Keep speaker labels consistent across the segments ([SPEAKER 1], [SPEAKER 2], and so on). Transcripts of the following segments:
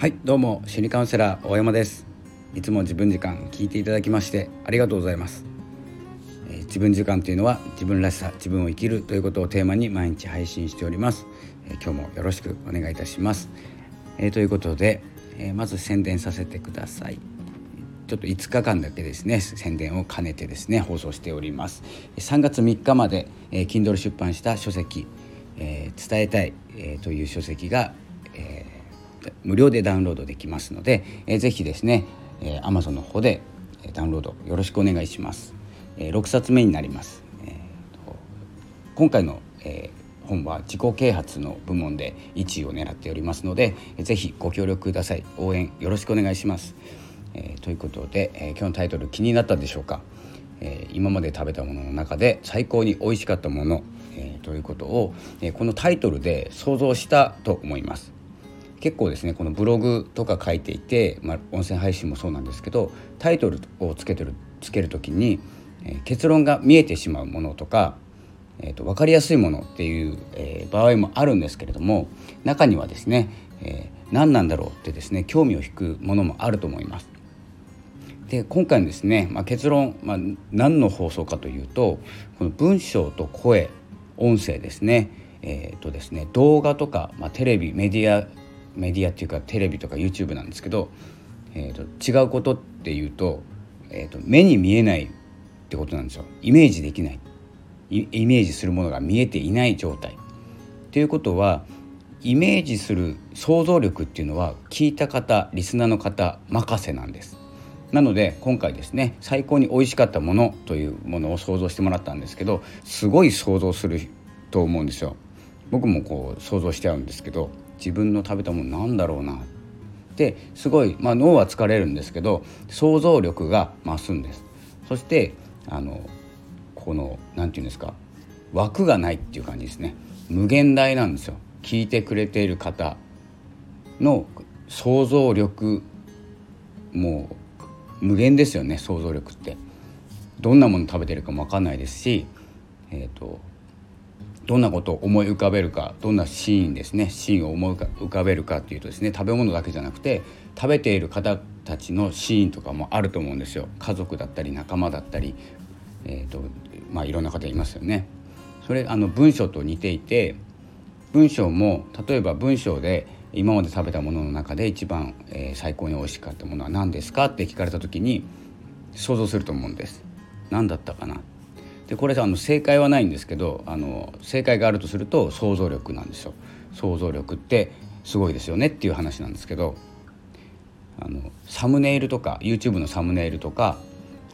[SPEAKER 1] はいどうも心理カウンセラー大山です。いつも自分時間聞いていただきましてありがとうございます、えー、自分時間というのは自分らしさ自分を生きるということをテーマに毎日配信しております、えー、今日もよろしくお願いいたします、えー、ということで、えまず宣伝させてください。ちょっと5日間だけですね宣伝を兼ねてですね放送しております。3月3日まで、え Kindle 出版した書籍、え伝えたい、えという書籍が、無料でダウンロードできますので、えー、ぜひですね、えー、Amazon の方でダウンロードよろしくお願いします。えー、6冊目になります。えー、今回の、えー、本は自己啓発の部門で1位を狙っておりますので、えー、ぜひご協力ください。応援よろしくお願いします。えー、ということで、えー、今日のタイトル気になったでしょうか。えー、今まで食べたものの中で最高に美味しかったもの、えー、ということを、えー、このタイトルで想像したと思います。結構ですねこのブログとか書いていて、まあ、音声配信もそうなんですけどタイトルをつけてるつける時に、えー、結論が見えてしまうものとか、えーと、分かりやすいものっていう、えー、場合もあるんですけれども中にはですね、えー、何なんだろうってですね興味を引くものもあると思います。で今回のですね、まあ、結論、まあ、何の放送かというとこの文章と声音声ですねえーとですね、動画とか、まあ、テレビメディアメディアっていうかテレビとか YouTube なんですけど、えーと、違うことっていうと,、えーと、目に見えないってことなんですよイメージできないイメージするものが見えていない状態。ということはイメージする想像力っていうのは聞いた方リスナーの方任せなんです。なので今回ですね最高に美味しかったものというものを想像してもらったんですけどすごい想像すると思うんですよ。僕もこう想像しちゃうんですけど自分の食べたものなんだろうな。ってすごい、まあ、脳は疲れるんですけど想像力が増すんです。そしてあのこの何て言うんですか枠がないっていう感じですね。無限大なんですよ。聞いてくれている方の想像力もう無限ですよね想像力って。どんなもの食べてるかも分かんないですし、えーとどんなことを思い浮かべるかどんなシーンですねシーンを思い浮かべるかっていうとですね食べ物だけじゃなくて食べている方たちのシーンとかもあると思うんですよ家族だったり仲間だったり、えーとまあ、いろんな方いますよね。それあの文章と似ていて文章も例えば文章で今まで食べたものの中で一番、えー、最高に美味しかったものは何ですかって聞かれた時に想像すると思うんです。何だったかなでこれあの正解はないんですけどあの正解があるとすると想像力なんですよ。想像力ってすごいですよねっていう話なんですけどあのサムネイルとか YouTube のサムネイルとか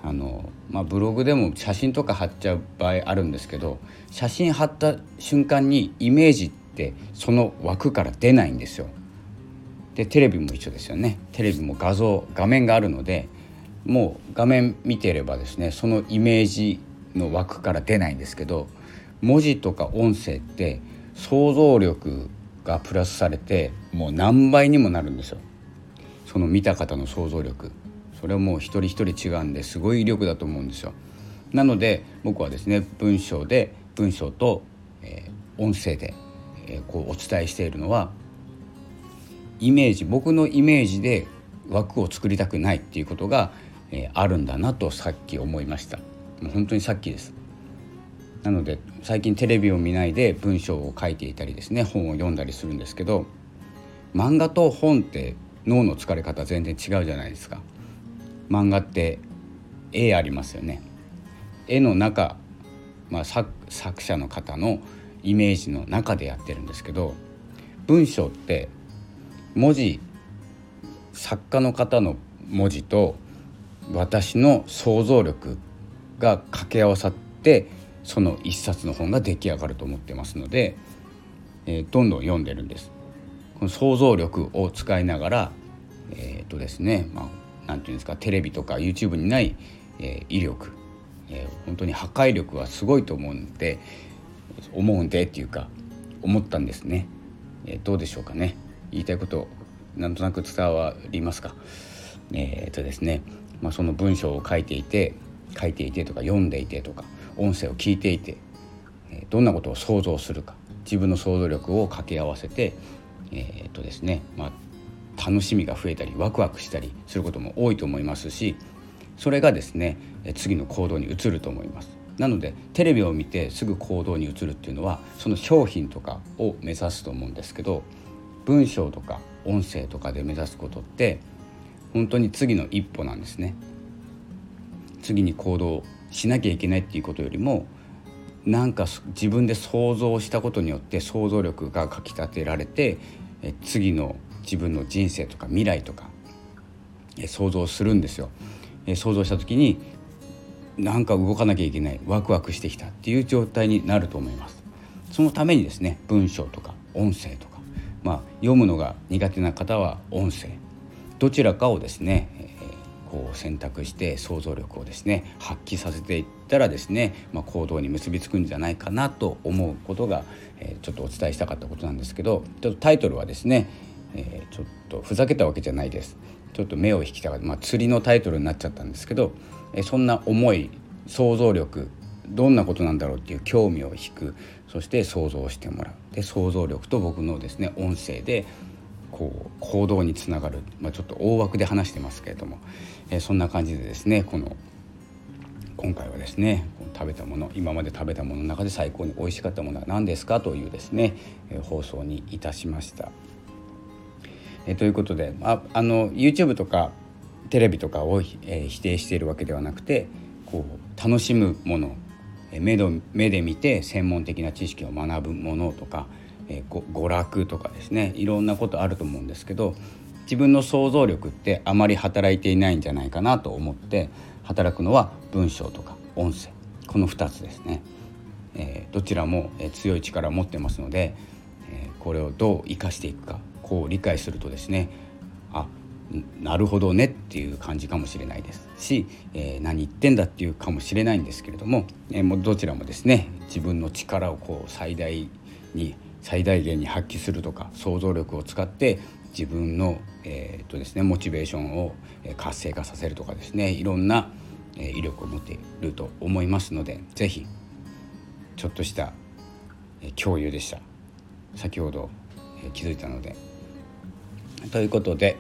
[SPEAKER 1] あの、まあ、ブログでも写真とか貼っちゃう場合あるんですけど写真貼った瞬間にイメージってその枠から出ないんですよ。でテレビも一緒ですよねテレビも画像画面があるのでもう画面見てればですねそのイメージの枠から出ないんですけど文字とか音声って想像力がプラスされてもう何倍にもなるんですよ。その見た方の想像力。それはもう一人一人違うんですごい威力だと思うんですよ。なので僕はですね文章で文章と、えー、音声で、えー、こうお伝えしているのはイメージ僕のイメージで枠を作りたくないっていうことが、えー、あるんだなとさっき思いました。もう本当にさっきです。なので最近テレビを見ないで文章を書いていたりですね本を読んだりするんですけど漫画と本って脳の疲れ方全然違うじゃないですか。漫画って絵ありますよね。絵の中、まあ、作作者の方のイメージの中でやってるんですけど文章って文字作家の方の文字と私の想像力が掛け合わさってその一冊の本が出来上がると思ってますので、えー、どんどん読んでるんです。この想像力を使いながらえっ、ー、とですね、まあ、なんていうんですかテレビとか YouTube にない、えー、威力、えー、本当に破壊力はすごいと思うんで思うんでっていうか思ったんですね。えー、どうでしょうかね言いたいことなんとなく伝わりますか。えー、っとですね、まあ、その文章を書いていて書いていてとか読んでいてとか音声を聞いていてどんなことを想像するか自分の想像力を掛け合わせてえー、っとですね、まあ、楽しみが増えたりワクワクしたりすることも多いと思いますしそれがですね次の行動に移ると思います。なのでテレビを見てすぐ行動に移るっていうのはその商品とかを目指すと思うんですけど文章とか音声とかで目指すことって本当に次の一歩なんですね。次に行動しなきゃいけないっていうことよりもなんか自分で想像したことによって想像力がかきたてられて次の自分の人生とか未来とか想像するんですよ。想像した時になんか動かなきゃいけないワクワクしてきたっていう状態になると思います。そのためにですね文章とか音声とか、まあ、読むのが苦手な方は音声どちらかをですね、こう選択して想像力をですね発揮させていったらですね、まあ、行動に結びつくんじゃないかなと思うことが、えー、ちょっとお伝えしたかったことなんですけどちょっとタイトルはですね、えー、ちょっとふざけたわけじゃないです。ちょっと目を引きたかった、まあ、釣りのタイトルになっちゃったんですけど、えそんな思い想像力どんなことなんだろうっていう興味を引く。そして想像してもらう。で想像力と僕のですね音声でこう行動につながる、まあ、ちょっと大枠で話してますけれども、えー、そんな感じでですねこの今回はですね食べたもの今まで食べたものの中で最高に美味しかったものは何ですかというですね、えー、放送にいたしました。えー、ということでああの YouTube とかテレビとかを、えー、否定しているわけではなくてこう楽しむもの目で目で見て専門的な知識を学ぶものとか、えー、娯楽とかですねいろんなことあると思うんですけど自分の想像力ってあまり働いていないんじゃないかなと思って働くのは文章とか音声この2つですね、えー、どちらも強い力を持ってますので、えー、これをどう生かしていくかこう理解するとですねあなるほどねっていう感じかもしれないです。し、えー、何言ってんだっていうかもしれないんですけれども,、えー、もうどちらもですね自分の力をこう最大に最大限に発揮するとか想像力を使って自分の、えーとですね、モチベーションを活性化させるとかですねいろんな威力を持っていると思いますので是非ちょっとした共有でした。先ほど気づいたので。ということで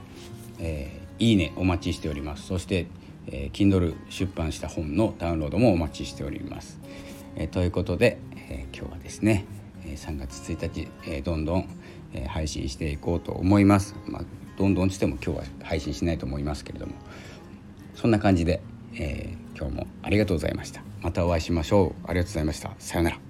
[SPEAKER 1] えー、いいねお待ちしております。そして、えー、Kindle 出版した本のダウンロードもお待ちしております、えー、ということで、え今日はですね3月1日、えどんどん、え配信していこうと思います、まあ、どんどんしても今日は配信しないと思いますけれども。そんな感じで、え今日もありがとうございました。またお会いしましょう。ありがとうございました。さようなら。